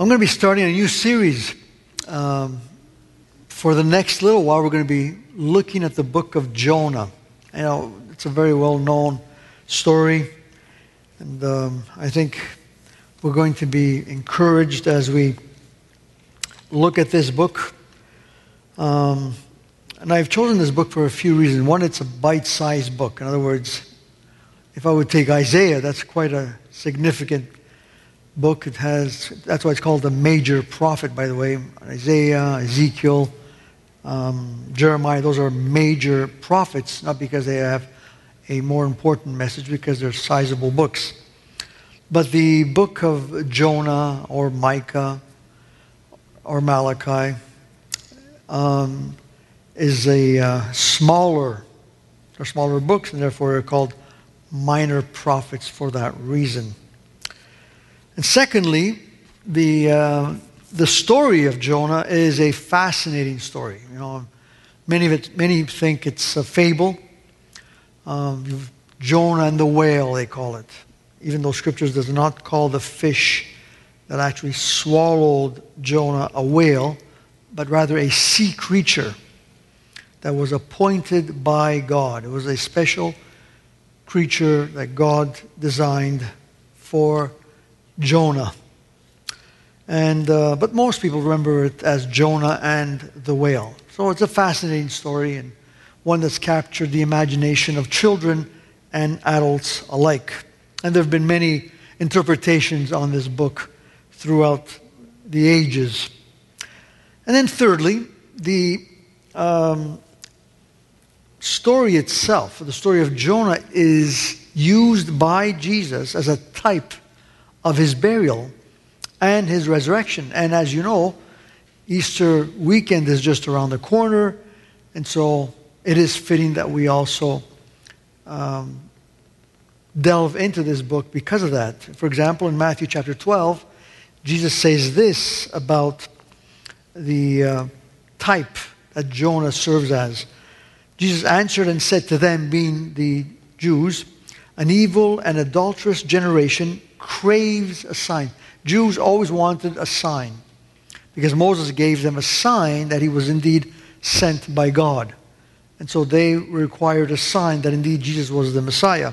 I'm going to be starting a new series. Um, for the next little while, we're going to be looking at the book of Jonah. You know, it's a very well known story. And um, I think we're going to be encouraged as we look at this book. Um, and I've chosen this book for a few reasons. One, it's a bite sized book. In other words, if I would take Isaiah, that's quite a significant book. It has, that's why it's called the major prophet, by the way. Isaiah, Ezekiel, um, Jeremiah, those are major prophets, not because they have a more important message, because they're sizable books. But the book of Jonah or Micah or Malachi um, is a uh, smaller, they're smaller books, and therefore they're called minor prophets for that reason. And secondly, the, uh, the story of Jonah is a fascinating story. You know, many, of it, many think it's a fable. Um, Jonah and the whale, they call it. Even though Scriptures does not call the fish that actually swallowed Jonah a whale, but rather a sea creature that was appointed by God. It was a special creature that God designed for Jonah. And, uh, but most people remember it as Jonah and the whale. So it's a fascinating story and one that's captured the imagination of children and adults alike. And there have been many interpretations on this book throughout the ages. And then, thirdly, the um, story itself, the story of Jonah, is used by Jesus as a type of his burial and his resurrection. And as you know, Easter weekend is just around the corner, and so it is fitting that we also um, delve into this book because of that. For example, in Matthew chapter 12, Jesus says this about the uh, type that Jonah serves as. Jesus answered and said to them, being the Jews, an evil and adulterous generation craves a sign. Jews always wanted a sign because Moses gave them a sign that he was indeed sent by God. And so they required a sign that indeed Jesus was the Messiah.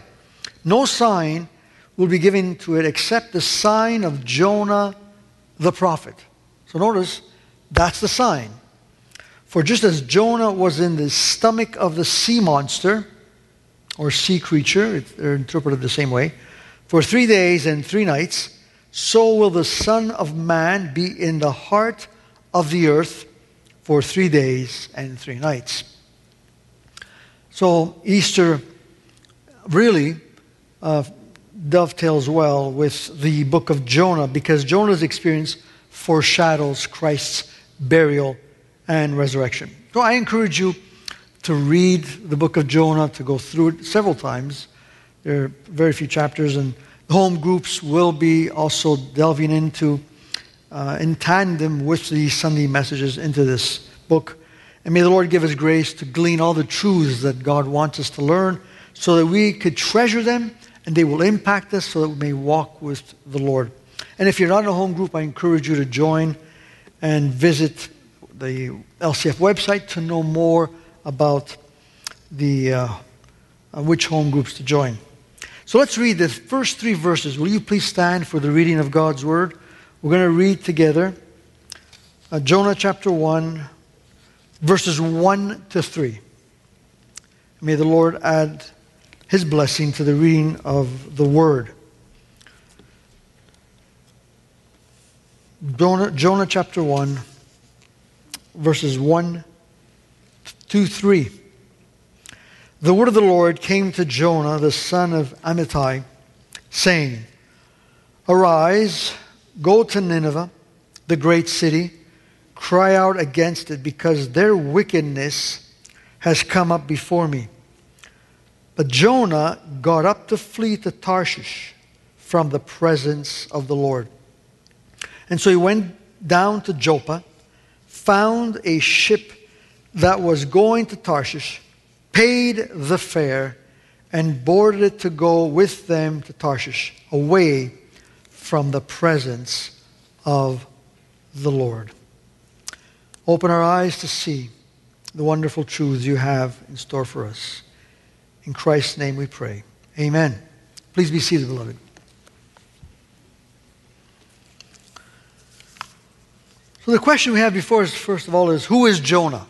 No sign will be given to it except the sign of Jonah the prophet. So notice, that's the sign. For just as Jonah was in the stomach of the sea monster, or sea creature, they're interpreted the same way, for three days and three nights, so will the Son of Man be in the heart of the earth for three days and three nights. So Easter really uh, dovetails well with the book of Jonah because Jonah's experience foreshadows Christ's burial and resurrection. So I encourage you to read the book of Jonah, to go through it several times. There are very few chapters, and home groups will be also delving into, uh, in tandem with the Sunday messages, into this book. And may the Lord give us grace to glean all the truths that God wants us to learn so that we could treasure them and they will impact us so that we may walk with the Lord. And if you're not in a home group, I encourage you to join and visit the LCF website to know more about the, uh, which home groups to join. So let's read the first three verses. Will you please stand for the reading of God's word? We're going to read together uh, Jonah chapter 1, verses 1 to 3. May the Lord add his blessing to the reading of the word. Jonah, Jonah chapter 1, verses 1 2 3. The word of the Lord came to Jonah, the son of Amittai, saying, Arise, go to Nineveh, the great city, cry out against it, because their wickedness has come up before me. But Jonah got up to flee to Tarshish from the presence of the Lord. And so he went down to Joppa, found a ship that was going to Tarshish, paid the fare, and boarded it to go with them to Tarshish, away from the presence of the Lord. Open our eyes to see the wonderful truths you have in store for us. In Christ's name we pray. Amen. Please be seated, beloved. So the question we have before us, first of all, is who is Jonah?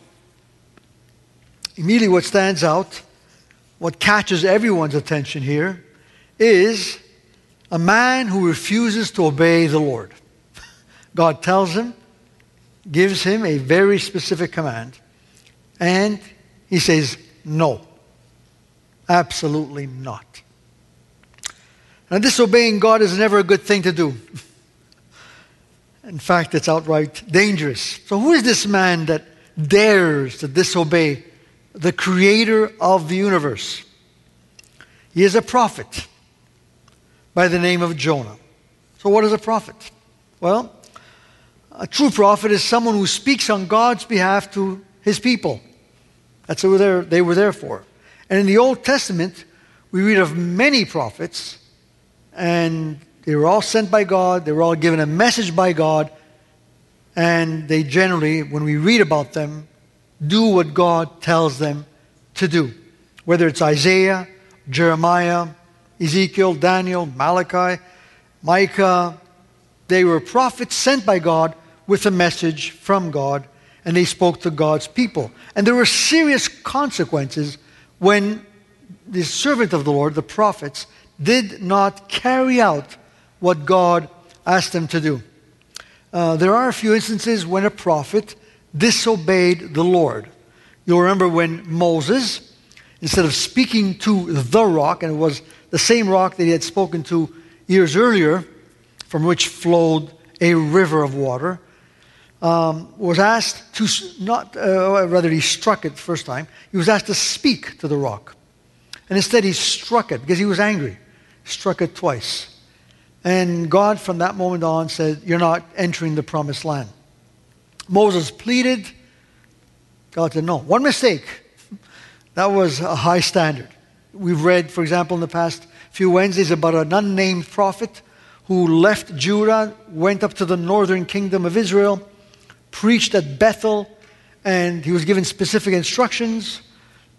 Immediately, what stands out, what catches everyone's attention here, is a man who refuses to obey the Lord. God tells him, gives him a very specific command, and he says, No, absolutely not. Now, disobeying God is never a good thing to do. In fact, it's outright dangerous. So, who is this man that dares to disobey the creator of the universe? He is a prophet by the name of Jonah. So, what is a prophet? Well, a true prophet is someone who speaks on God's behalf to his people. That's what they were there for. And in the Old Testament, we read of many prophets, and they were all sent by God, they were all given a message by God, and they generally, when we read about them, do what God tells them to do. Whether it's Isaiah, Jeremiah, Ezekiel, Daniel, Malachi, Micah, they were prophets sent by God with a message from God, and they spoke to God's people. And there were serious consequences when the servant of the Lord, the prophets, did not carry out what God asked them to do. Uh, there are a few instances when a prophet disobeyed the Lord. You'll remember when Moses, instead of speaking to the rock, and it was the same rock that he had spoken to years earlier, from which flowed a river of water, um, was asked to not, uh, rather, he struck it the first time. He was asked to speak to the rock. And instead, he struck it because he was angry. Struck it twice. And God, from that moment on, said, You're not entering the promised land. Moses pleaded. God said, No. One mistake. That was a high standard. We've read, for example, in the past few Wednesdays about an unnamed prophet who left Judah, went up to the northern kingdom of Israel, preached at Bethel, and he was given specific instructions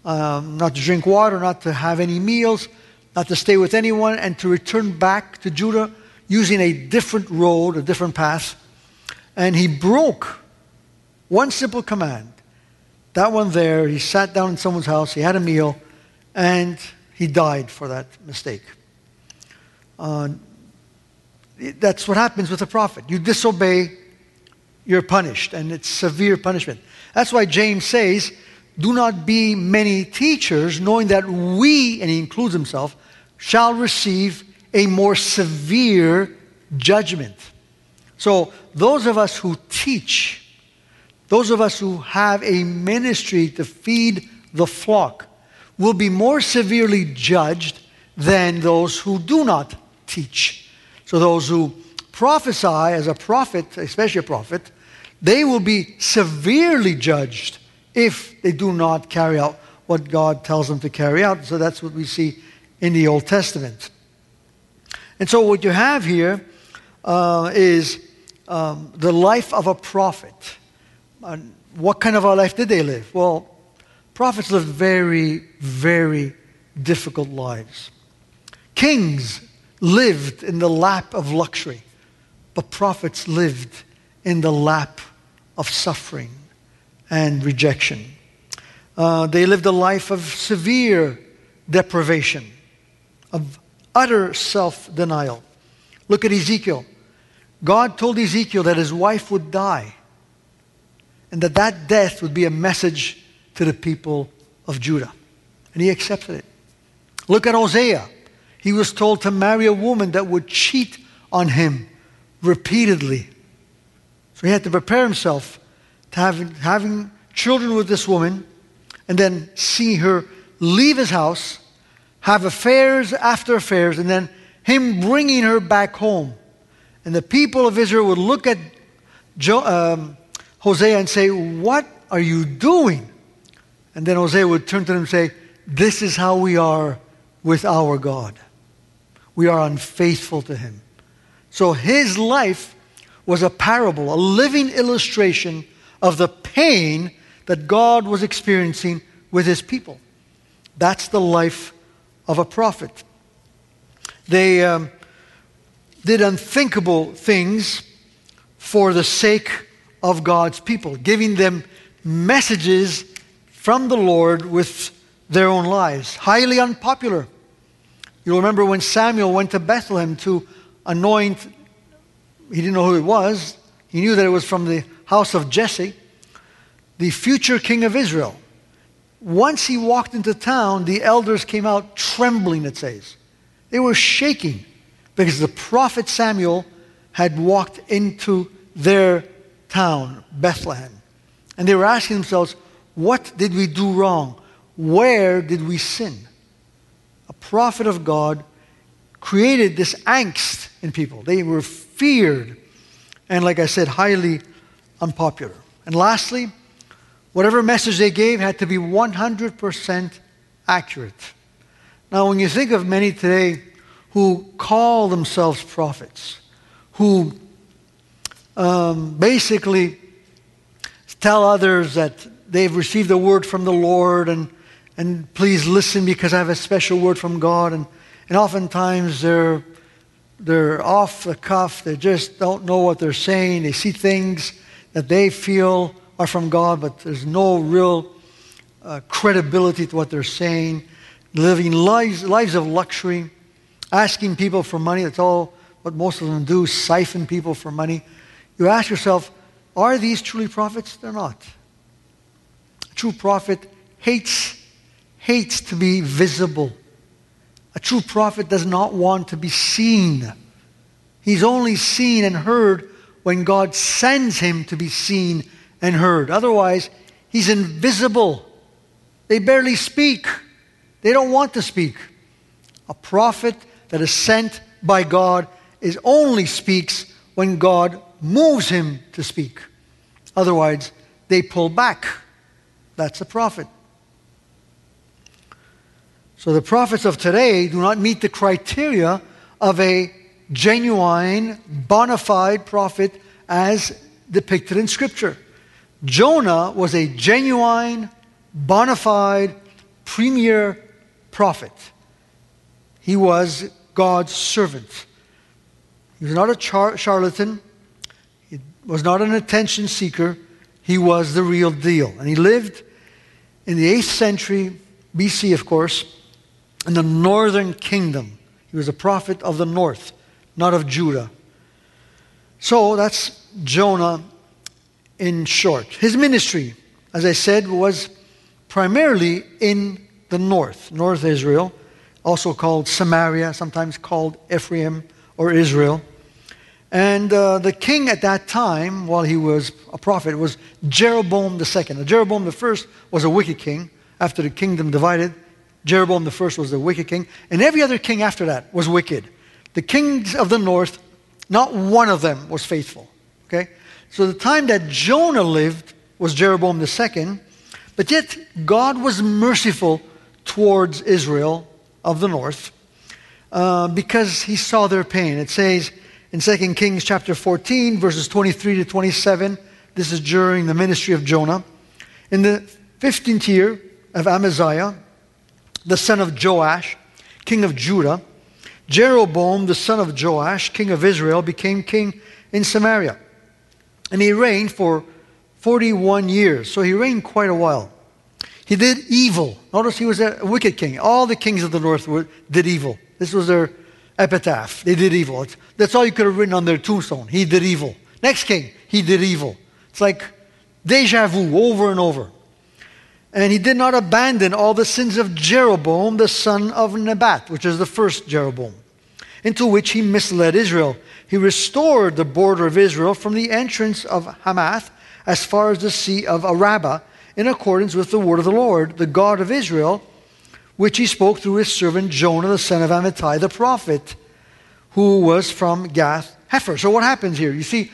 um, not to drink water, not to have any meals, not to stay with anyone, and to return back to Judah using a different road, a different path. And he broke one simple command. That one there, he sat down in someone's house, he had a meal, and he died for that mistake. Uh, that's what happens with a prophet. You disobey, you're punished, and it's severe punishment. That's why James says, Do not be many teachers, knowing that we, and he includes himself, shall receive a more severe judgment. So, those of us who teach, those of us who have a ministry to feed the flock, will be more severely judged than those who do not teach. So, those who prophesy as a prophet, especially a prophet, they will be severely judged if they do not carry out what God tells them to carry out. So, that's what we see in the Old Testament. And so, what you have here uh, is um, the life of a prophet. Uh, what kind of a life did they live? Well, prophets lived very, very difficult lives. Kings lived in the lap of luxury, but prophets lived in the lap of suffering and rejection. Uh, they lived a life of severe deprivation of utter self denial. Look at Ezekiel. God told Ezekiel that his wife would die and that that death would be a message to the people of Judah. And he accepted it. Look at Hosea. He was told to marry a woman that would cheat on him repeatedly. So he had to prepare himself to having, having children with this woman and then see her leave his house have affairs after affairs, and then him bringing her back home. And the people of Israel would look at jo- um, Hosea and say, What are you doing? And then Hosea would turn to them and say, This is how we are with our God. We are unfaithful to him. So his life was a parable, a living illustration of the pain that God was experiencing with his people. That's the life of a prophet. They um, did unthinkable things for the sake of God's people, giving them messages from the Lord with their own lives. Highly unpopular. You'll remember when Samuel went to Bethlehem to anoint, he didn't know who it was. He knew that it was from the house of Jesse, the future king of Israel. Once he walked into town, the elders came out trembling, it says. They were shaking because the prophet Samuel had walked into their town, Bethlehem. And they were asking themselves, What did we do wrong? Where did we sin? A prophet of God created this angst in people. They were feared and, like I said, highly unpopular. And lastly, whatever message they gave had to be 100% accurate. Now, when you think of many today who call themselves prophets, who um, basically tell others that they've received a word from the Lord and, and please listen because I have a special word from God. And, and oftentimes they're, they're off the cuff, they just don't know what they're saying. They see things that they feel are from God, but there's no real uh, credibility to what they're saying. Living lives, lives of luxury, asking people for money. That's all what most of them do, siphon people for money. You ask yourself, are these truly prophets? They're not. A true prophet hates, hates to be visible. A true prophet does not want to be seen. He's only seen and heard when God sends him to be seen and heard. Otherwise, he's invisible. They barely speak. They don't want to speak. A prophet that is sent by God is only speaks when God moves him to speak. Otherwise, they pull back. That's a prophet. So the prophets of today do not meet the criteria of a genuine, bona fide prophet as depicted in Scripture. Jonah was a genuine, bona fide, premier prophet. He was God's servant. He was not a char- charlatan was not an attention seeker, he was the real deal. And he lived in the 8th century BC, of course, in the northern kingdom. He was a prophet of the north, not of Judah. So that's Jonah in short. His ministry, as I said, was primarily in the north, North Israel, also called Samaria, sometimes called Ephraim or Israel. And uh, the king at that time, while he was a prophet, was Jeroboam II. Now, Jeroboam I was a wicked king. After the kingdom divided, Jeroboam I was the wicked king. And every other king after that was wicked. The kings of the north, not one of them was faithful. Okay? So the time that Jonah lived was Jeroboam II, but yet God was merciful towards Israel of the north uh, because he saw their pain. It says, in 2 Kings chapter 14, verses 23 to 27. This is during the ministry of Jonah. In the 15th year of Amaziah, the son of Joash, king of Judah, Jeroboam, the son of Joash, king of Israel, became king in Samaria. And he reigned for 41 years. So he reigned quite a while. He did evil. Notice he was a wicked king. All the kings of the north did evil. This was their epitaph. They did evil. It's, that's all you could have written on their tombstone. He did evil. Next king, he did evil. It's like deja vu over and over. And he did not abandon all the sins of Jeroboam, the son of Nebat, which is the first Jeroboam, into which he misled Israel. He restored the border of Israel from the entrance of Hamath as far as the sea of Arabah, in accordance with the word of the Lord, the God of Israel which he spoke through his servant Jonah, the son of Amittai, the prophet, who was from Gath Hepher. So what happens here? You see,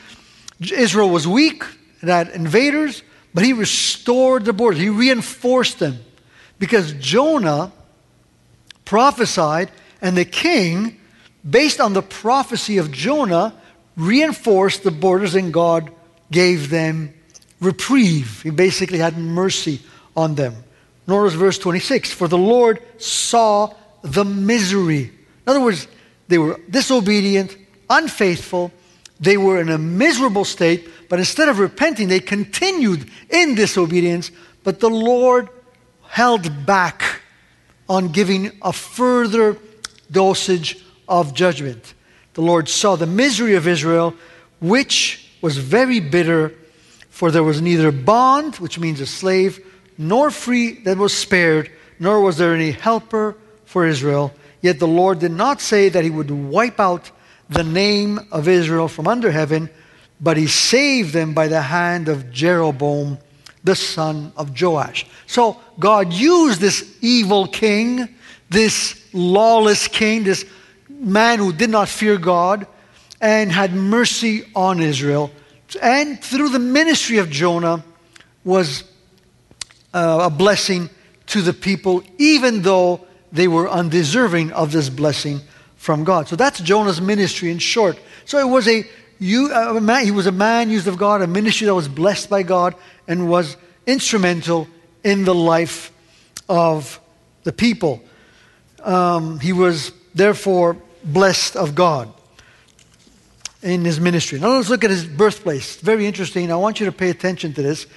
Israel was weak, it had invaders, but he restored the borders. He reinforced them because Jonah prophesied, and the king, based on the prophecy of Jonah, reinforced the borders and God gave them reprieve. He basically had mercy on them. Notice verse 26 For the Lord saw the misery. In other words, they were disobedient, unfaithful, they were in a miserable state, but instead of repenting, they continued in disobedience. But the Lord held back on giving a further dosage of judgment. The Lord saw the misery of Israel, which was very bitter, for there was neither bond, which means a slave, nor free that was spared, nor was there any helper for Israel. Yet the Lord did not say that he would wipe out the name of Israel from under heaven, but he saved them by the hand of Jeroboam, the son of Joash. So God used this evil king, this lawless king, this man who did not fear God, and had mercy on Israel. And through the ministry of Jonah was uh, a blessing to the people, even though they were undeserving of this blessing from God. So that's Jonah's ministry in short. So it was a, you, a man, he was a man used of God, a ministry that was blessed by God and was instrumental in the life of the people. Um, he was therefore blessed of God in his ministry. Now let's look at his birthplace. Very interesting. I want you to pay attention to this.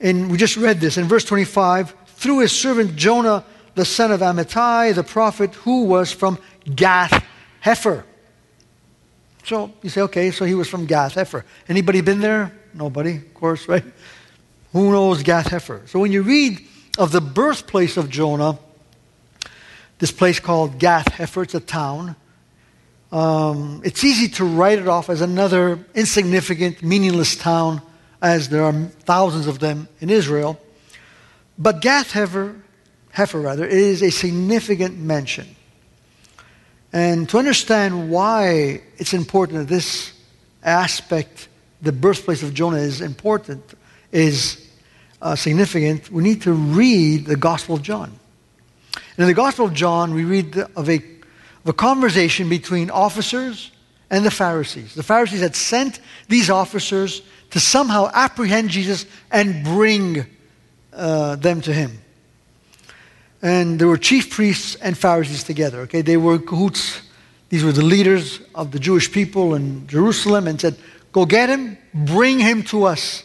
And we just read this in verse 25. Through his servant Jonah, the son of Amittai, the prophet, who was from Gath Hepher. So you say, okay, so he was from Gath Hepher. Anybody been there? Nobody, of course, right? Who knows Gath Hepher? So when you read of the birthplace of Jonah, this place called Gath Hepher, it's a town. Um, it's easy to write it off as another insignificant, meaningless town, as there are thousands of them in Israel. But Gath Hepher, Hepher rather, it is a significant mention. And to understand why it's important that this aspect, the birthplace of Jonah, is important, is uh, significant, we need to read the Gospel of John. And in the Gospel of John, we read of a, of a conversation between officers and the Pharisees. The Pharisees had sent these officers to somehow apprehend Jesus and bring uh, them to him and there were chief priests and Pharisees together. Okay, they were cahoots. These were the leaders of the Jewish people in Jerusalem, and said, "Go get him, bring him to us."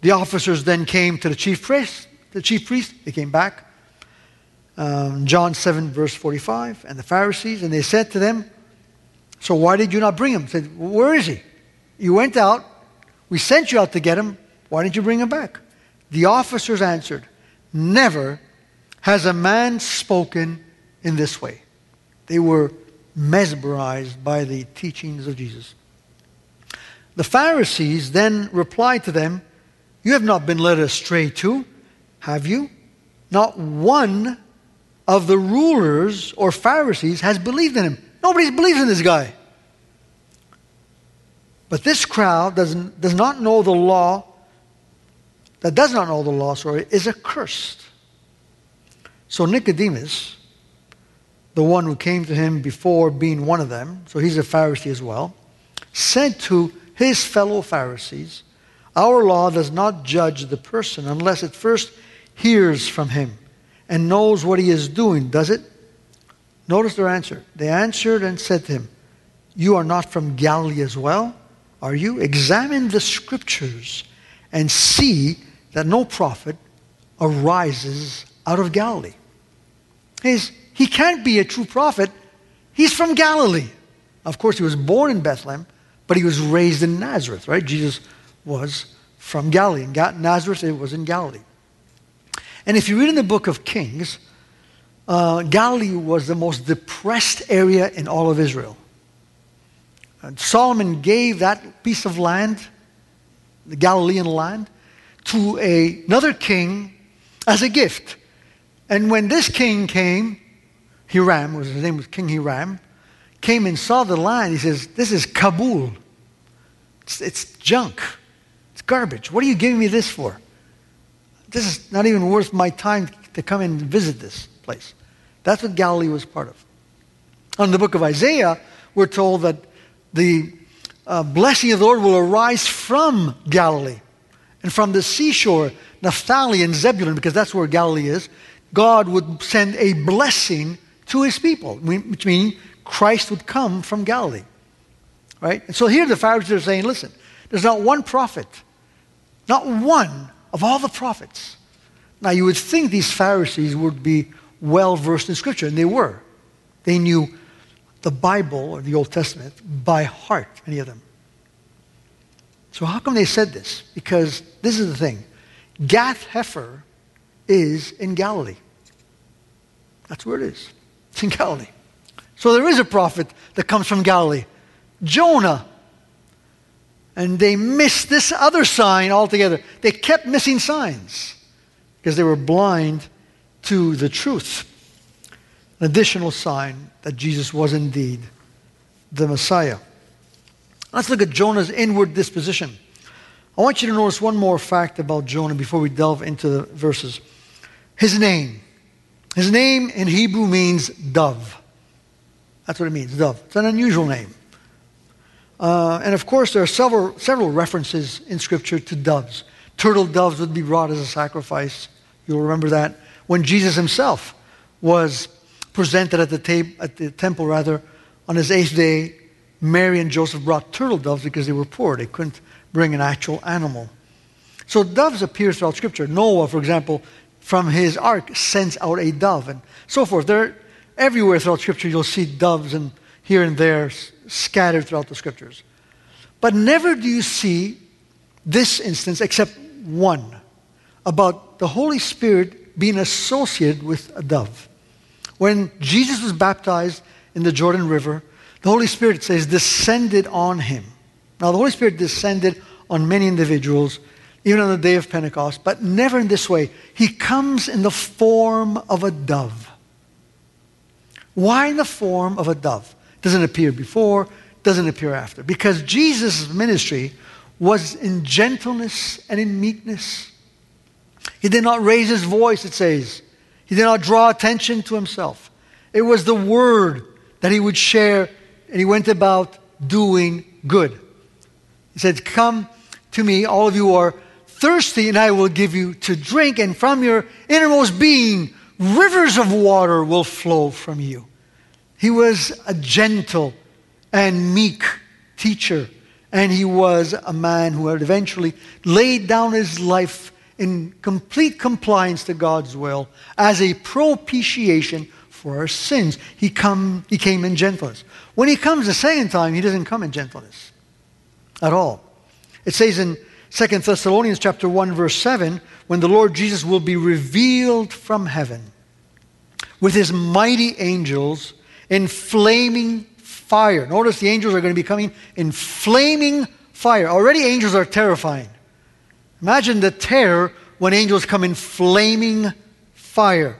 The officers then came to the chief priest. The chief priest. They came back. Um, John seven verse forty-five, and the Pharisees, and they said to them, "So why did you not bring him?" Said, "Where is he? You went out. We sent you out to get him. Why didn't you bring him back?" The officers answered. Never has a man spoken in this way. They were mesmerized by the teachings of Jesus. The Pharisees then replied to them, You have not been led astray too, have you? Not one of the rulers or Pharisees has believed in him. Nobody believes in this guy. But this crowd doesn't, does not know the law that does not know the law, sorry, is accursed. So Nicodemus, the one who came to him before being one of them, so he's a Pharisee as well, said to his fellow Pharisees, Our law does not judge the person unless it first hears from him and knows what he is doing, does it? Notice their answer. They answered and said to him, You are not from Galilee as well, are you? Examine the scriptures and see that no prophet arises out of Galilee. He's, he can't be a true prophet. He's from Galilee. Of course, he was born in Bethlehem, but he was raised in Nazareth, right? Jesus was from Galilee. In Nazareth, it was in Galilee. And if you read in the book of Kings, uh, Galilee was the most depressed area in all of Israel. And Solomon gave that piece of land, the Galilean land, to a, another king as a gift. And when this king came, Hiram, was his name was King Hiram, came and saw the land, he says, This is Cabul. It's, it's junk. It's garbage. What are you giving me this for? This is not even worth my time to come and visit this place. That's what Galilee was part of. On the book of Isaiah, we're told that the uh, blessing of the Lord will arise from Galilee and from the seashore, Naphtali and Zebulun, because that's where Galilee is. God would send a blessing to his people, which means Christ would come from Galilee. Right? And so here the Pharisees are saying, listen, there's not one prophet, not one of all the prophets. Now you would think these Pharisees would be well versed in Scripture, and they were. They knew the Bible or the Old Testament by heart, many of them. So how come they said this? Because this is the thing. Gath Hepher is in Galilee. That's where it is. It's in Galilee. So there is a prophet that comes from Galilee. Jonah. And they missed this other sign altogether. They kept missing signs because they were blind to the truth. An additional sign that Jesus was indeed the Messiah. Let's look at Jonah's inward disposition. I want you to notice one more fact about Jonah before we delve into the verses. His name. His name in Hebrew means dove. That's what it means, dove. It's an unusual name. Uh, and of course, there are several, several references in Scripture to doves. Turtle doves would be brought as a sacrifice. You'll remember that. When Jesus himself was presented at the, at the temple, rather, on his eighth day, Mary and Joseph brought turtle doves because they were poor. They couldn't bring an actual animal. So doves appear throughout Scripture. Noah, for example, from his ark sends out a dove and so forth. They're everywhere throughout Scripture. You'll see doves and here and there scattered throughout the Scriptures. But never do you see this instance except one about the Holy Spirit being associated with a dove. When Jesus was baptized in the Jordan River, the Holy Spirit says descended on him. Now, the Holy Spirit descended on many individuals, even on the day of Pentecost, but never in this way. He comes in the form of a dove. Why in the form of a dove? Doesn't appear before, doesn't appear after. Because Jesus' ministry was in gentleness and in meekness. He did not raise his voice, it says. He did not draw attention to himself. It was the word that he would share, and he went about doing good. He said, Come to me, all of you are thirsty, and I will give you to drink, and from your innermost being, rivers of water will flow from you. He was a gentle and meek teacher, and he was a man who had eventually laid down his life in complete compliance to God's will as a propitiation for our sins. He, come, he came in gentleness. When he comes the second time, he doesn't come in gentleness at all. It says in 2 Thessalonians chapter 1 verse 7, when the Lord Jesus will be revealed from heaven with his mighty angels in flaming fire. Notice the angels are going to be coming in flaming fire. Already angels are terrifying. Imagine the terror when angels come in flaming fire,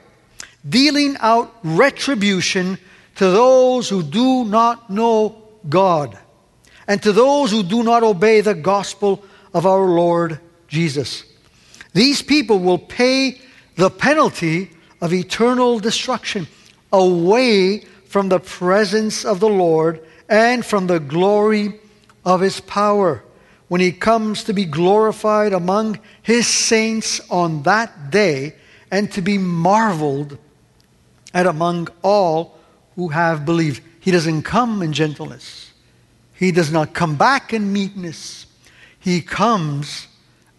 dealing out retribution to those who do not know God and to those who do not obey the gospel of our Lord Jesus. These people will pay the penalty of eternal destruction away from the presence of the Lord and from the glory of his power when he comes to be glorified among his saints on that day and to be marveled at among all who have believed. He doesn't come in gentleness. He does not come back in meekness. He comes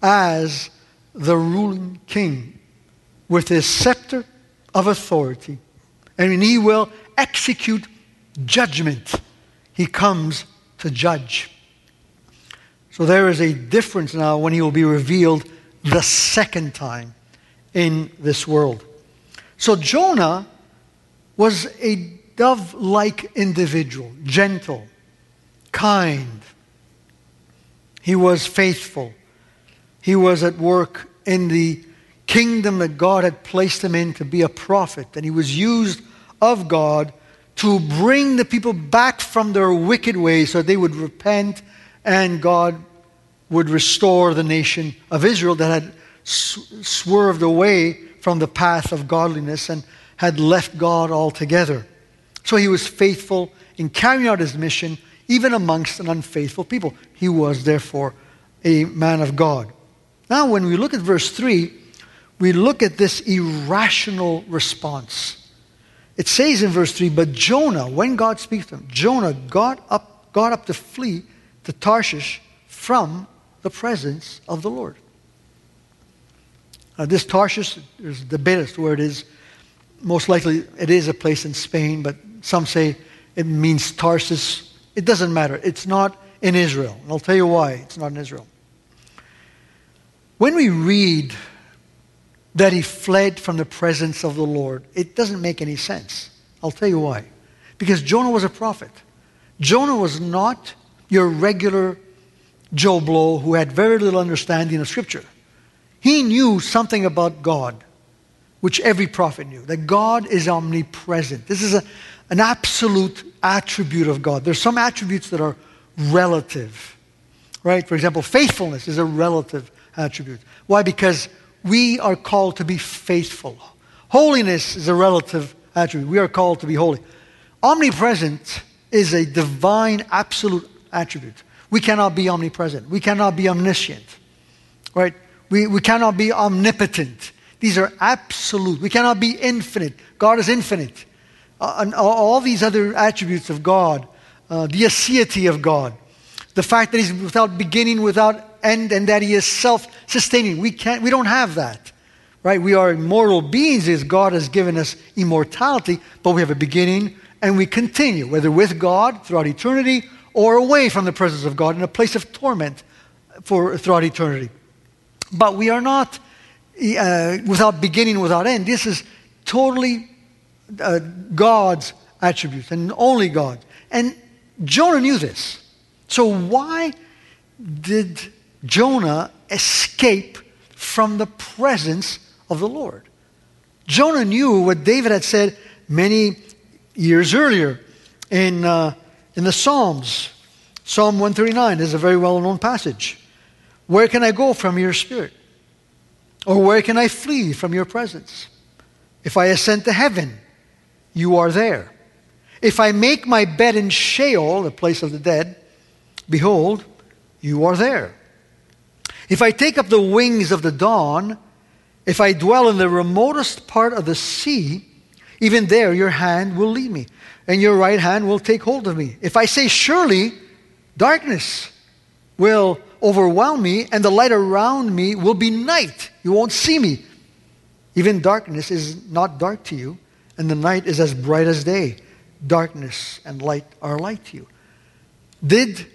as the ruling king with his scepter of authority. And he will execute judgment. He comes to judge. So there is a difference now when he will be revealed the second time in this world. So Jonah was a dove like individual, gentle, kind. He was faithful. He was at work in the kingdom that God had placed him in to be a prophet. And he was used of God to bring the people back from their wicked ways so they would repent and God would restore the nation of Israel that had swerved away from the path of godliness and had left God altogether. So he was faithful in carrying out his mission even amongst an unfaithful people. He was therefore a man of God. Now, when we look at verse 3, we look at this irrational response. It says in verse 3 But Jonah, when God speaks to him, Jonah got up, got up to flee to Tarshish from the presence of the Lord. Now, this Tarshish, there's debate as to where it is. Most likely it is a place in Spain, but some say it means Tarsus. It doesn't matter. It's not in Israel. And I'll tell you why it's not in Israel. When we read that he fled from the presence of the Lord, it doesn't make any sense. I'll tell you why. Because Jonah was a prophet. Jonah was not your regular Joe Blow who had very little understanding of Scripture. He knew something about God, which every prophet knew, that God is omnipresent. This is a, an absolute attribute of God. There's some attributes that are relative, right? For example, faithfulness is a relative attribute. Why? Because we are called to be faithful. Holiness is a relative attribute. We are called to be holy. Omnipresent is a divine absolute attribute. We cannot be omnipresent. We cannot be omniscient. Right? We, we cannot be omnipotent. These are absolute. We cannot be infinite. God is infinite. Uh, and all these other attributes of God, uh, the aseity of God, the fact that He's without beginning, without end, and that He is self sustaining. We, can't, we don't have that. Right? We are immortal beings as God has given us immortality, but we have a beginning and we continue, whether with God throughout eternity or away from the presence of God in a place of torment for throughout eternity. But we are not uh, without beginning, without end. This is totally uh, God's attributes and only God. And Jonah knew this. So why did Jonah escape from the presence of the Lord? Jonah knew what David had said many years earlier in uh, in the Psalms. Psalm 139 is a very well known passage. Where can I go from your spirit? Or where can I flee from your presence? If I ascend to heaven, you are there. If I make my bed in Sheol, the place of the dead, behold, you are there. If I take up the wings of the dawn, if I dwell in the remotest part of the sea, even there your hand will lead me and your right hand will take hold of me. If I say, Surely darkness will overwhelm me, and the light around me will be night, you won't see me. Even darkness is not dark to you, and the night is as bright as day. Darkness and light are light to you. Did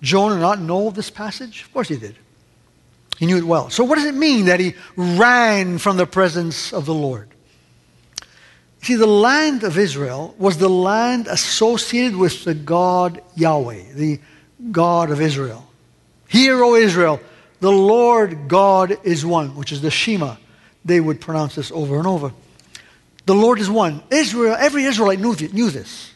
Jonah not know this passage? Of course he did. He knew it well. So, what does it mean that he ran from the presence of the Lord? See, the land of Israel was the land associated with the God Yahweh, the God of Israel. Hear, O Israel, the Lord God is one, which is the Shema. They would pronounce this over and over. The Lord is one. Israel, every Israelite knew, knew this.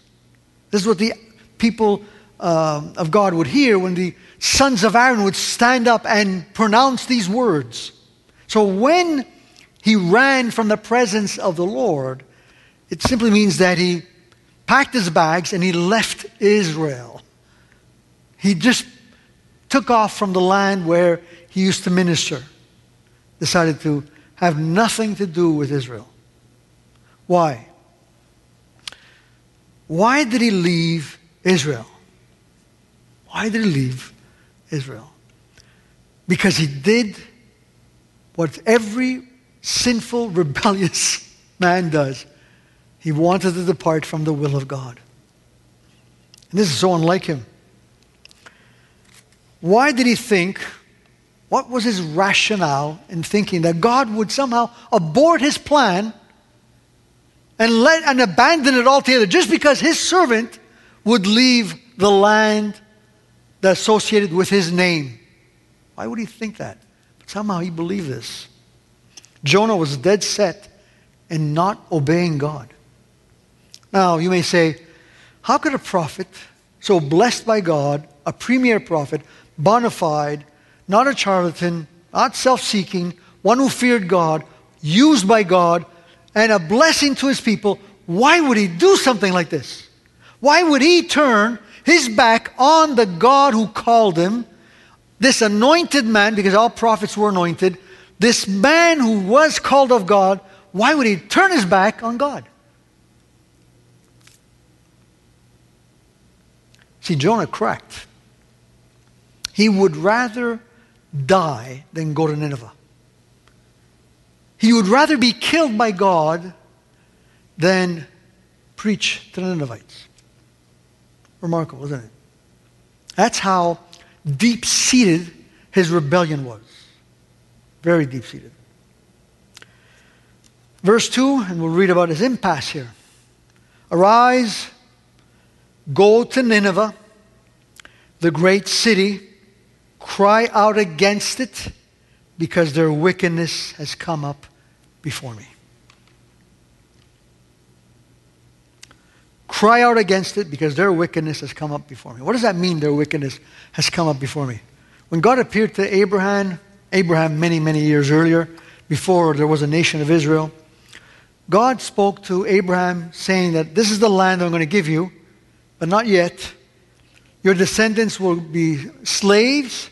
This is what the people uh, of God would hear when the sons of Aaron would stand up and pronounce these words. So when he ran from the presence of the Lord, it simply means that he packed his bags and he left Israel. He just took off from the land where he used to minister, decided to have nothing to do with Israel. Why? Why did he leave Israel? Why did he leave Israel? Because he did what every sinful, rebellious man does. He wanted to depart from the will of God. And this is so unlike him. Why did he think, what was his rationale in thinking that God would somehow abort his plan and, let, and abandon it altogether just because his servant would leave the land that associated with his name? Why would he think that? But somehow he believed this. Jonah was dead set in not obeying God. Now, you may say, how could a prophet, so blessed by God, a premier prophet, bona fide, not a charlatan, not self seeking, one who feared God, used by God, and a blessing to his people, why would he do something like this? Why would he turn his back on the God who called him, this anointed man, because all prophets were anointed, this man who was called of God, why would he turn his back on God? See, Jonah cracked. He would rather die than go to Nineveh. He would rather be killed by God than preach to the Ninevites. Remarkable, isn't it? That's how deep seated his rebellion was. Very deep seated. Verse 2, and we'll read about his impasse here. Arise, go to Nineveh, the great city, cry out against it, because their wickedness has come up before me. Cry out against it because their wickedness has come up before me. What does that mean, their wickedness has come up before me? When God appeared to Abraham, Abraham many, many years earlier, before there was a nation of Israel, God spoke to Abraham saying that this is the land I'm going to give you, but not yet. Your descendants will be slaves,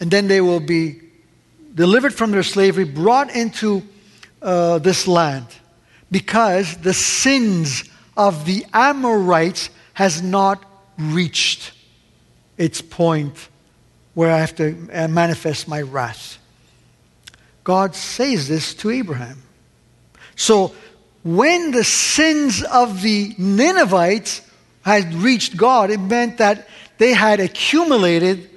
and then they will be delivered from their slavery, brought into uh, this land, because the sins of the Amorites has not reached its point where I have to uh, manifest my wrath. God says this to Abraham. So when the sins of the Ninevites had reached God, it meant that they had accumulated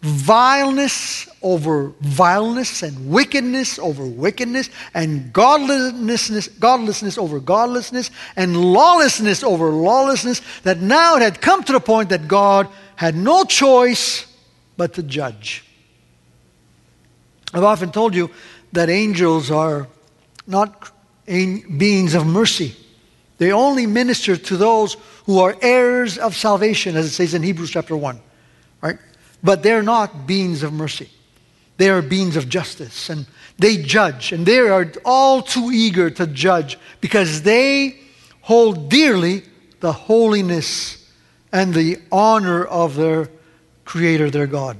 vileness over vileness and wickedness over wickedness and godlessness, godlessness over godlessness and lawlessness over lawlessness that now it had come to the point that God had no choice but to judge. I've often told you that angels are not beings of mercy. They only minister to those who are heirs of salvation, as it says in Hebrews chapter 1. Right? But they're not beings of mercy. They are beings of justice. And they judge. And they are all too eager to judge because they hold dearly the holiness and the honor of their Creator, their God.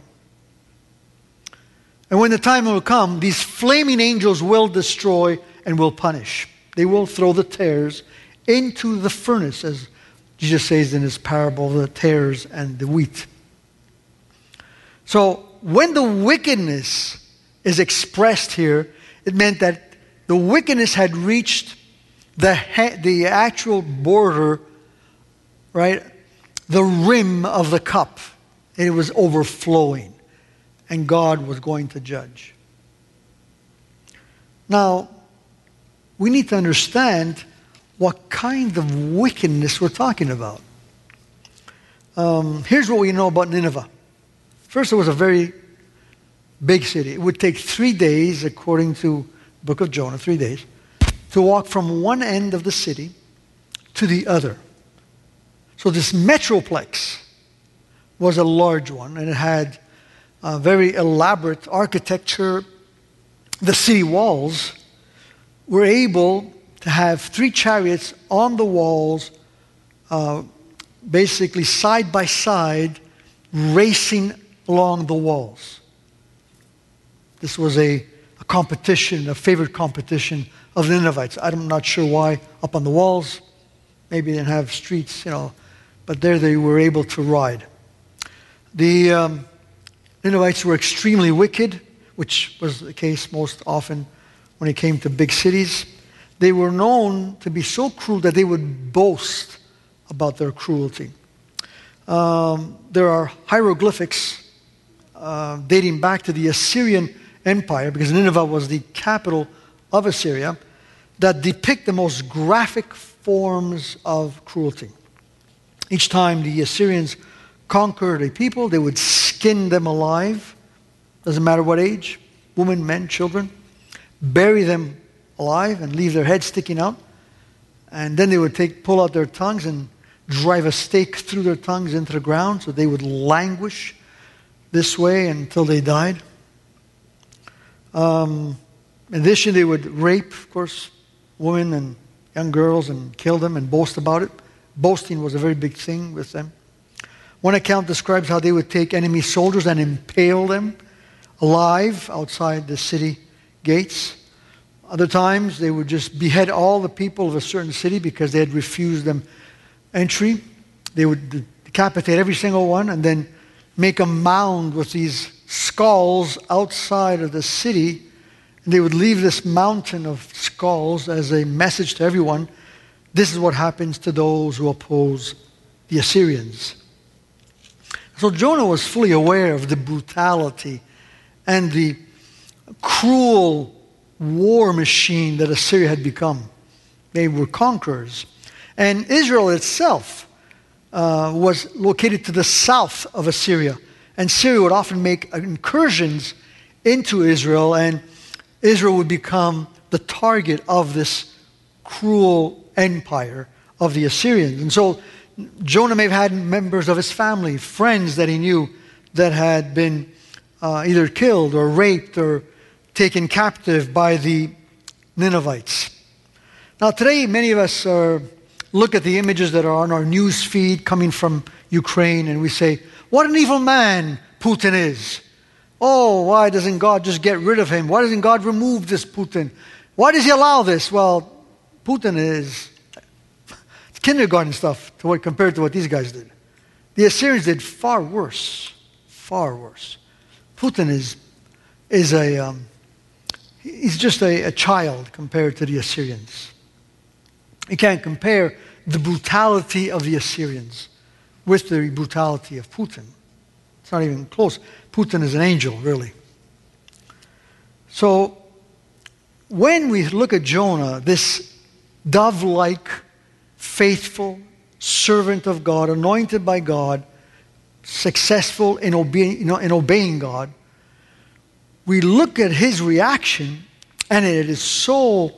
And when the time will come, these flaming angels will destroy and will punish. They will throw the tares into the furnace, as Jesus says in his parable, the tares and the wheat. So when the wickedness is expressed here, it meant that the wickedness had reached the, the actual border, right? The rim of the cup. It was overflowing. And God was going to judge. Now, we need to understand what kind of wickedness we're talking about. Um, here's what we know about Nineveh. First, it was a very big city. It would take three days, according to book of Jonah, three days, to walk from one end of the city to the other. So this metroplex was a large one, and it had very elaborate architecture. The city walls were able to have three chariots on the walls, uh, basically side by side, racing along the walls. This was a, a competition, a favorite competition of the Ninevites. I'm not sure why up on the walls. Maybe they didn't have streets, you know, but there they were able to ride. The um, Ninevites were extremely wicked, which was the case most often when it came to big cities. They were known to be so cruel that they would boast about their cruelty. Um, there are hieroglyphics uh, dating back to the Assyrian Empire, because Nineveh was the capital of Assyria, that depict the most graphic forms of cruelty. Each time the Assyrians conquered a people, they would skin them alive, doesn't matter what age, women, men, children, bury them alive and leave their heads sticking out. And then they would take, pull out their tongues and drive a stake through their tongues into the ground so they would languish this way until they died. Um, in addition, they would rape, of course, women and young girls and kill them and boast about it. Boasting was a very big thing with them. One account describes how they would take enemy soldiers and impale them alive outside the city gates. Other times, they would just behead all the people of a certain city because they had refused them entry. They would decapitate every single one and then make a mound with these skulls outside of the city. And they would leave this mountain of skulls as a message to everyone. This is what happens to those who oppose the Assyrians. So Jonah was fully aware of the brutality and the cruel war machine that Assyria had become. They were conquerors. And Israel itself uh, was located to the south of Assyria. And Syria would often make incursions into Israel, and Israel would become the target of this cruel empire of the Assyrians. And so Jonah may have had members of his family, friends that he knew that had been uh, either killed or raped or taken captive by the Ninevites. Now, today, many of us are, look at the images that are on our news feed coming from Ukraine and we say, What an evil man Putin is. Oh, why doesn't God just get rid of him? Why doesn't God remove this Putin? Why does he allow this? Well, Putin is kindergarten stuff to what, compared to what these guys did. The Assyrians did far worse, far worse. Putin is, is a, um, he's just a, a child compared to the Assyrians. You can't compare the brutality of the Assyrians with the brutality of Putin. It's not even close. Putin is an angel, really. So, when we look at Jonah, this dove like, faithful servant of God, anointed by God, successful in, know, in obeying God, we look at his reaction and it is so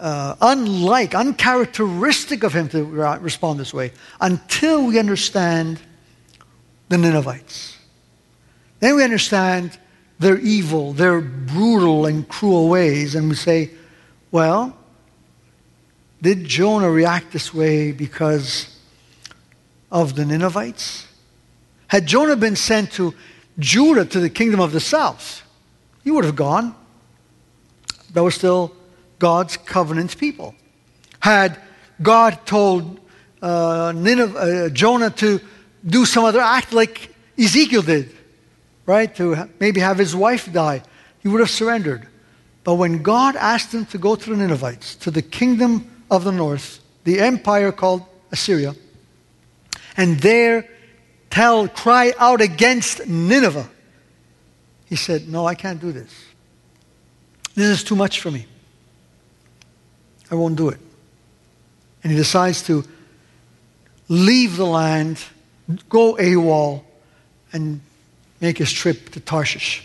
uh, unlike, uncharacteristic of him to respond this way until we understand the Ninevites. Then we understand their evil, their brutal and cruel ways, and we say, well, did Jonah react this way because of the Ninevites? Had Jonah been sent to Judah, to the kingdom of the south, he would have gone. That was still God's covenant people. Had God told uh, Nineveh, uh, Jonah to do some other act like Ezekiel did, right? To maybe have his wife die, he would have surrendered. But when God asked him to go to the Ninevites, to the kingdom of the north, the empire called Assyria, and there tell, cry out against Nineveh. He said, No, I can't do this. This is too much for me. I won't do it. And he decides to leave the land, go AWOL, and make his trip to Tarshish.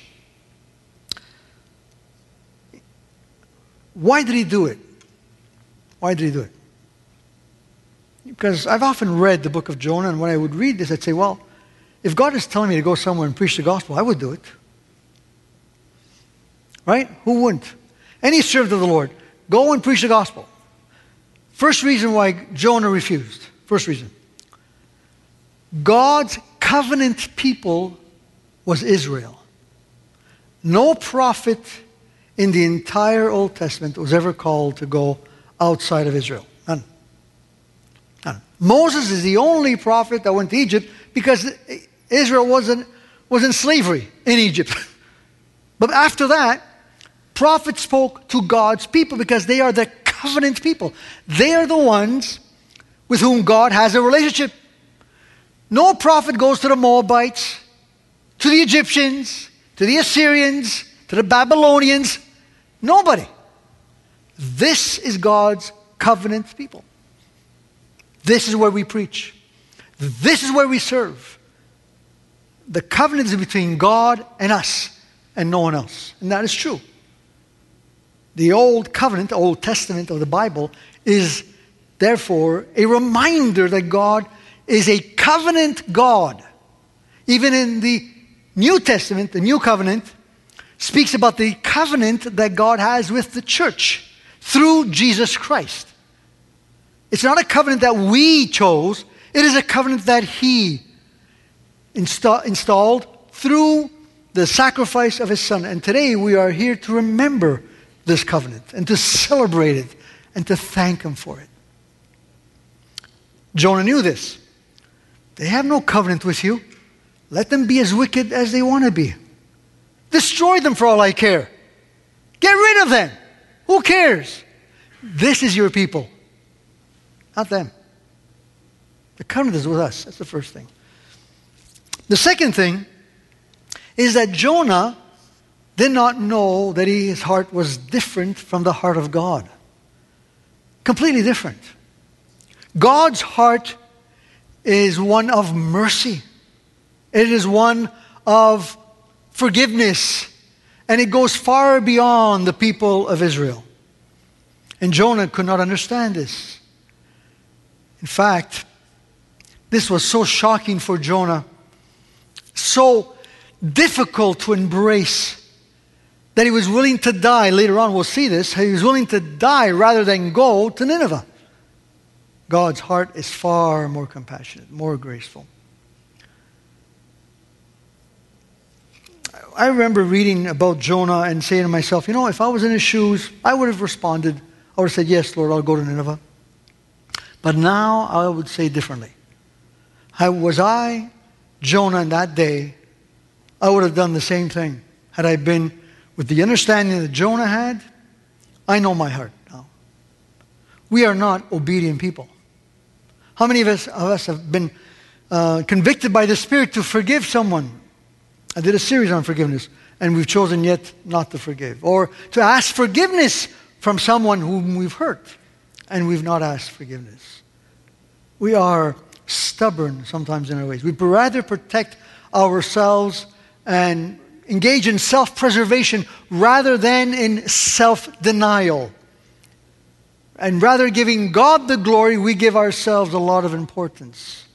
Why did he do it? Why did he do it? Because I've often read the book of Jonah, and when I would read this, I'd say, well, if God is telling me to go somewhere and preach the gospel, I would do it. Right? Who wouldn't? Any servant of the Lord, go and preach the gospel. First reason why Jonah refused. First reason. God's covenant people was Israel. No prophet in the entire Old Testament was ever called to go outside of Israel. None. None. Moses is the only prophet that went to Egypt because Israel wasn't, was in slavery in Egypt. but after that, prophets spoke to God's people because they are the covenant people. They are the ones with whom God has a relationship. No prophet goes to the Moabites, to the Egyptians, to the Assyrians, to the Babylonians. Nobody. This is God's covenant people. This is where we preach. This is where we serve. The covenant is between God and us and no one else. And that is true. The Old Covenant, Old Testament of the Bible, is therefore a reminder that God is a covenant God. Even in the New Testament, the New Covenant speaks about the covenant that God has with the church through Jesus Christ. It's not a covenant that we chose, it is a covenant that He insta- installed through the sacrifice of his son. And today we are here to remember this covenant and to celebrate it and to thank him for it. Jonah knew this. They have no covenant with you. Let them be as wicked as they want to be. Destroy them for all I care. Get rid of them. Who cares? This is your people, not them. The covenant is with us. That's the first thing. The second thing is that Jonah did not know that his heart was different from the heart of God. Completely different. God's heart is one of mercy, it is one of forgiveness, and it goes far beyond the people of Israel. And Jonah could not understand this. In fact, this was so shocking for Jonah, so difficult to embrace, that he was willing to die. Later on, we'll see this. He was willing to die rather than go to Nineveh. God's heart is far more compassionate, more graceful. I remember reading about Jonah and saying to myself, you know, if I was in his shoes, I would have responded. I would have said, yes, Lord, I'll go to Nineveh. But now I would say differently. I, was I Jonah in that day, I would have done the same thing. Had I been with the understanding that Jonah had, I know my heart now. We are not obedient people. How many of us, of us have been uh, convicted by the Spirit to forgive someone? I did a series on forgiveness, and we've chosen yet not to forgive. Or to ask forgiveness from someone whom we've hurt, and we've not asked forgiveness. We are stubborn sometimes in our ways. We'd rather protect ourselves and engage in self preservation rather than in self denial. And rather giving God the glory, we give ourselves a lot of importance.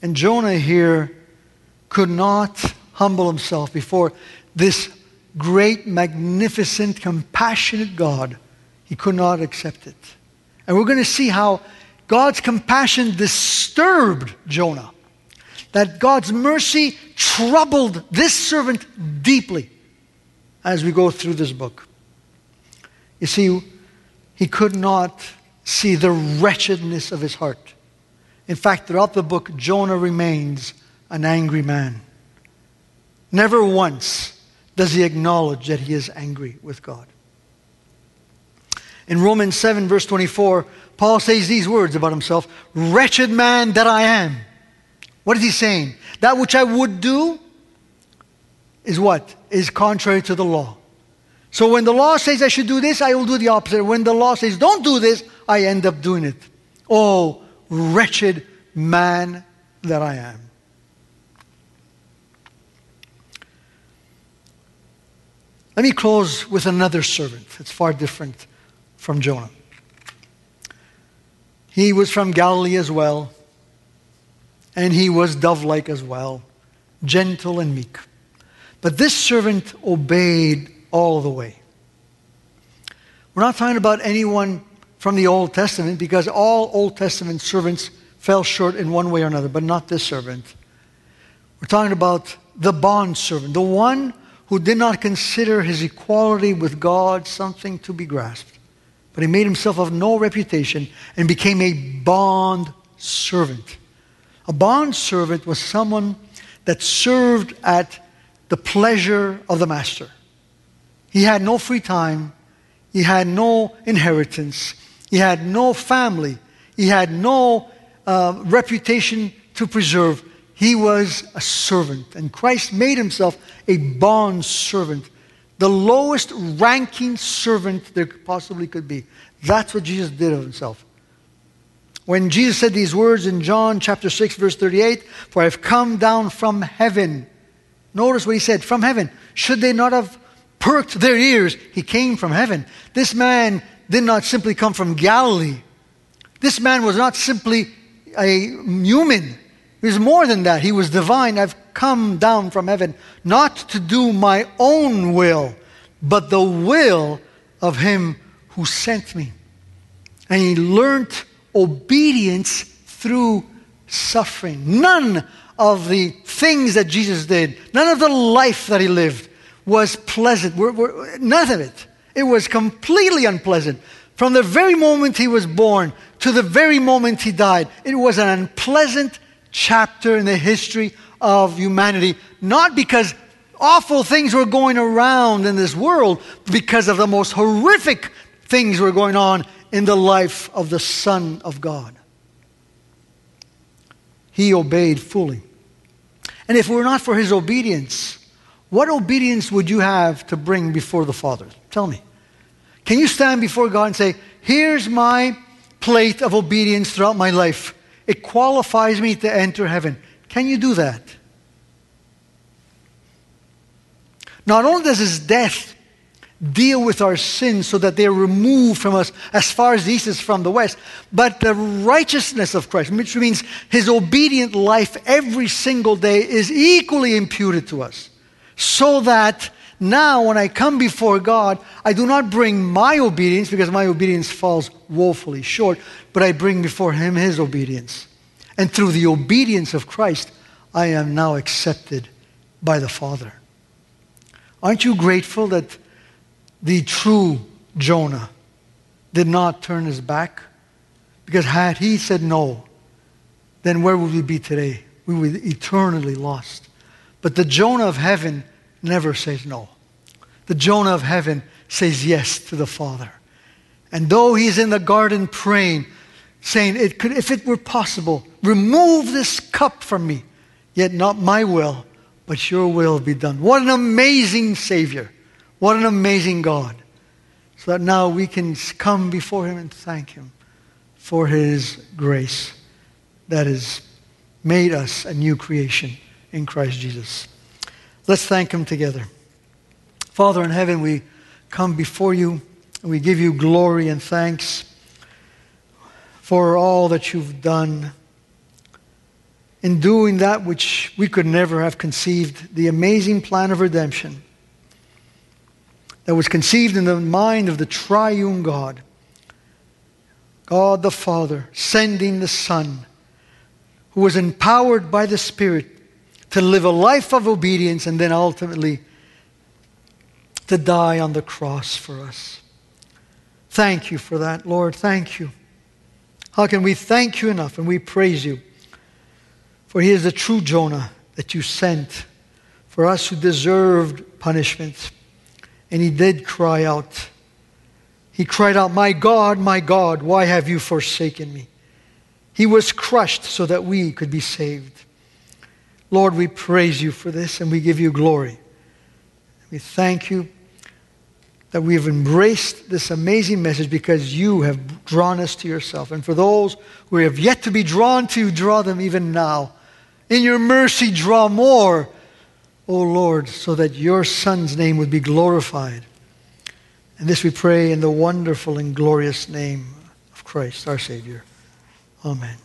And Jonah here could not humble himself before this great, magnificent, compassionate God. He could not accept it. And we're going to see how God's compassion disturbed Jonah. That God's mercy troubled this servant deeply as we go through this book. You see, he could not see the wretchedness of his heart. In fact, throughout the book, Jonah remains an angry man. Never once does he acknowledge that he is angry with God. In Romans 7, verse 24, Paul says these words about himself Wretched man that I am. What is he saying? That which I would do is what? Is contrary to the law. So when the law says I should do this, I will do the opposite. When the law says don't do this, I end up doing it. Oh, wretched man that I am. Let me close with another servant. It's far different from Jonah. He was from Galilee as well, and he was dove like as well, gentle and meek. But this servant obeyed all the way. We're not talking about anyone from the Old Testament because all Old Testament servants fell short in one way or another, but not this servant. We're talking about the bond servant, the one who did not consider his equality with God something to be grasped, but he made himself of no reputation and became a bond servant. A bond servant was someone that served at the pleasure of the master. He had no free time. He had no inheritance. He had no family. He had no uh, reputation to preserve. He was a servant. And Christ made himself a bond servant, the lowest ranking servant there possibly could be. That's what Jesus did of himself. When Jesus said these words in John chapter 6, verse 38, For I've come down from heaven. Notice what he said, from heaven. Should they not have perked their ears, he came from heaven. This man did not simply come from Galilee. This man was not simply a human. He was more than that. He was divine. I've come down from heaven not to do my own will, but the will of him who sent me. And he learned obedience through suffering. None of the things that Jesus did, none of the life that he lived was pleasant. We're, we're, none of it. It was completely unpleasant. From the very moment he was born to the very moment he died, it was an unpleasant chapter in the history of humanity, not because awful things were going around in this world, because of the most horrific things were going on in the life of the Son of God. He obeyed fully. And if it were not for his obedience, what obedience would you have to bring before the Father? Tell me. Can you stand before God and say, Here's my plate of obedience throughout my life? It qualifies me to enter heaven. Can you do that? Not only does his death deal with our sins so that they're removed from us as far as the east is from the west, but the righteousness of Christ, which means his obedient life every single day, is equally imputed to us. So that now, when I come before God, I do not bring my obedience because my obedience falls woefully short, but I bring before Him His obedience. And through the obedience of Christ, I am now accepted by the Father. Aren't you grateful that the true Jonah did not turn his back? Because had he said no, then where would we be today? We would be eternally lost. But the Jonah of heaven never says no. The Jonah of heaven says yes to the Father. And though he's in the garden praying, saying, it could, if it were possible, remove this cup from me, yet not my will, but your will be done. What an amazing Savior. What an amazing God. So that now we can come before him and thank him for his grace that has made us a new creation in Christ Jesus. Let's thank him together. Father in heaven, we come before you and we give you glory and thanks for all that you've done in doing that which we could never have conceived the amazing plan of redemption that was conceived in the mind of the triune God. God the Father sending the Son, who was empowered by the Spirit to live a life of obedience and then ultimately to die on the cross for us. Thank you for that, Lord. Thank you. How can we thank you enough and we praise you? For he is the true Jonah that you sent for us who deserved punishment. And he did cry out. He cried out, My God, my God, why have you forsaken me? He was crushed so that we could be saved. Lord, we praise you for this and we give you glory. We thank you that we have embraced this amazing message because you have drawn us to yourself. And for those who have yet to be drawn to, draw them even now. In your mercy, draw more, O Lord, so that your Son's name would be glorified. And this we pray in the wonderful and glorious name of Christ, our Savior. Amen.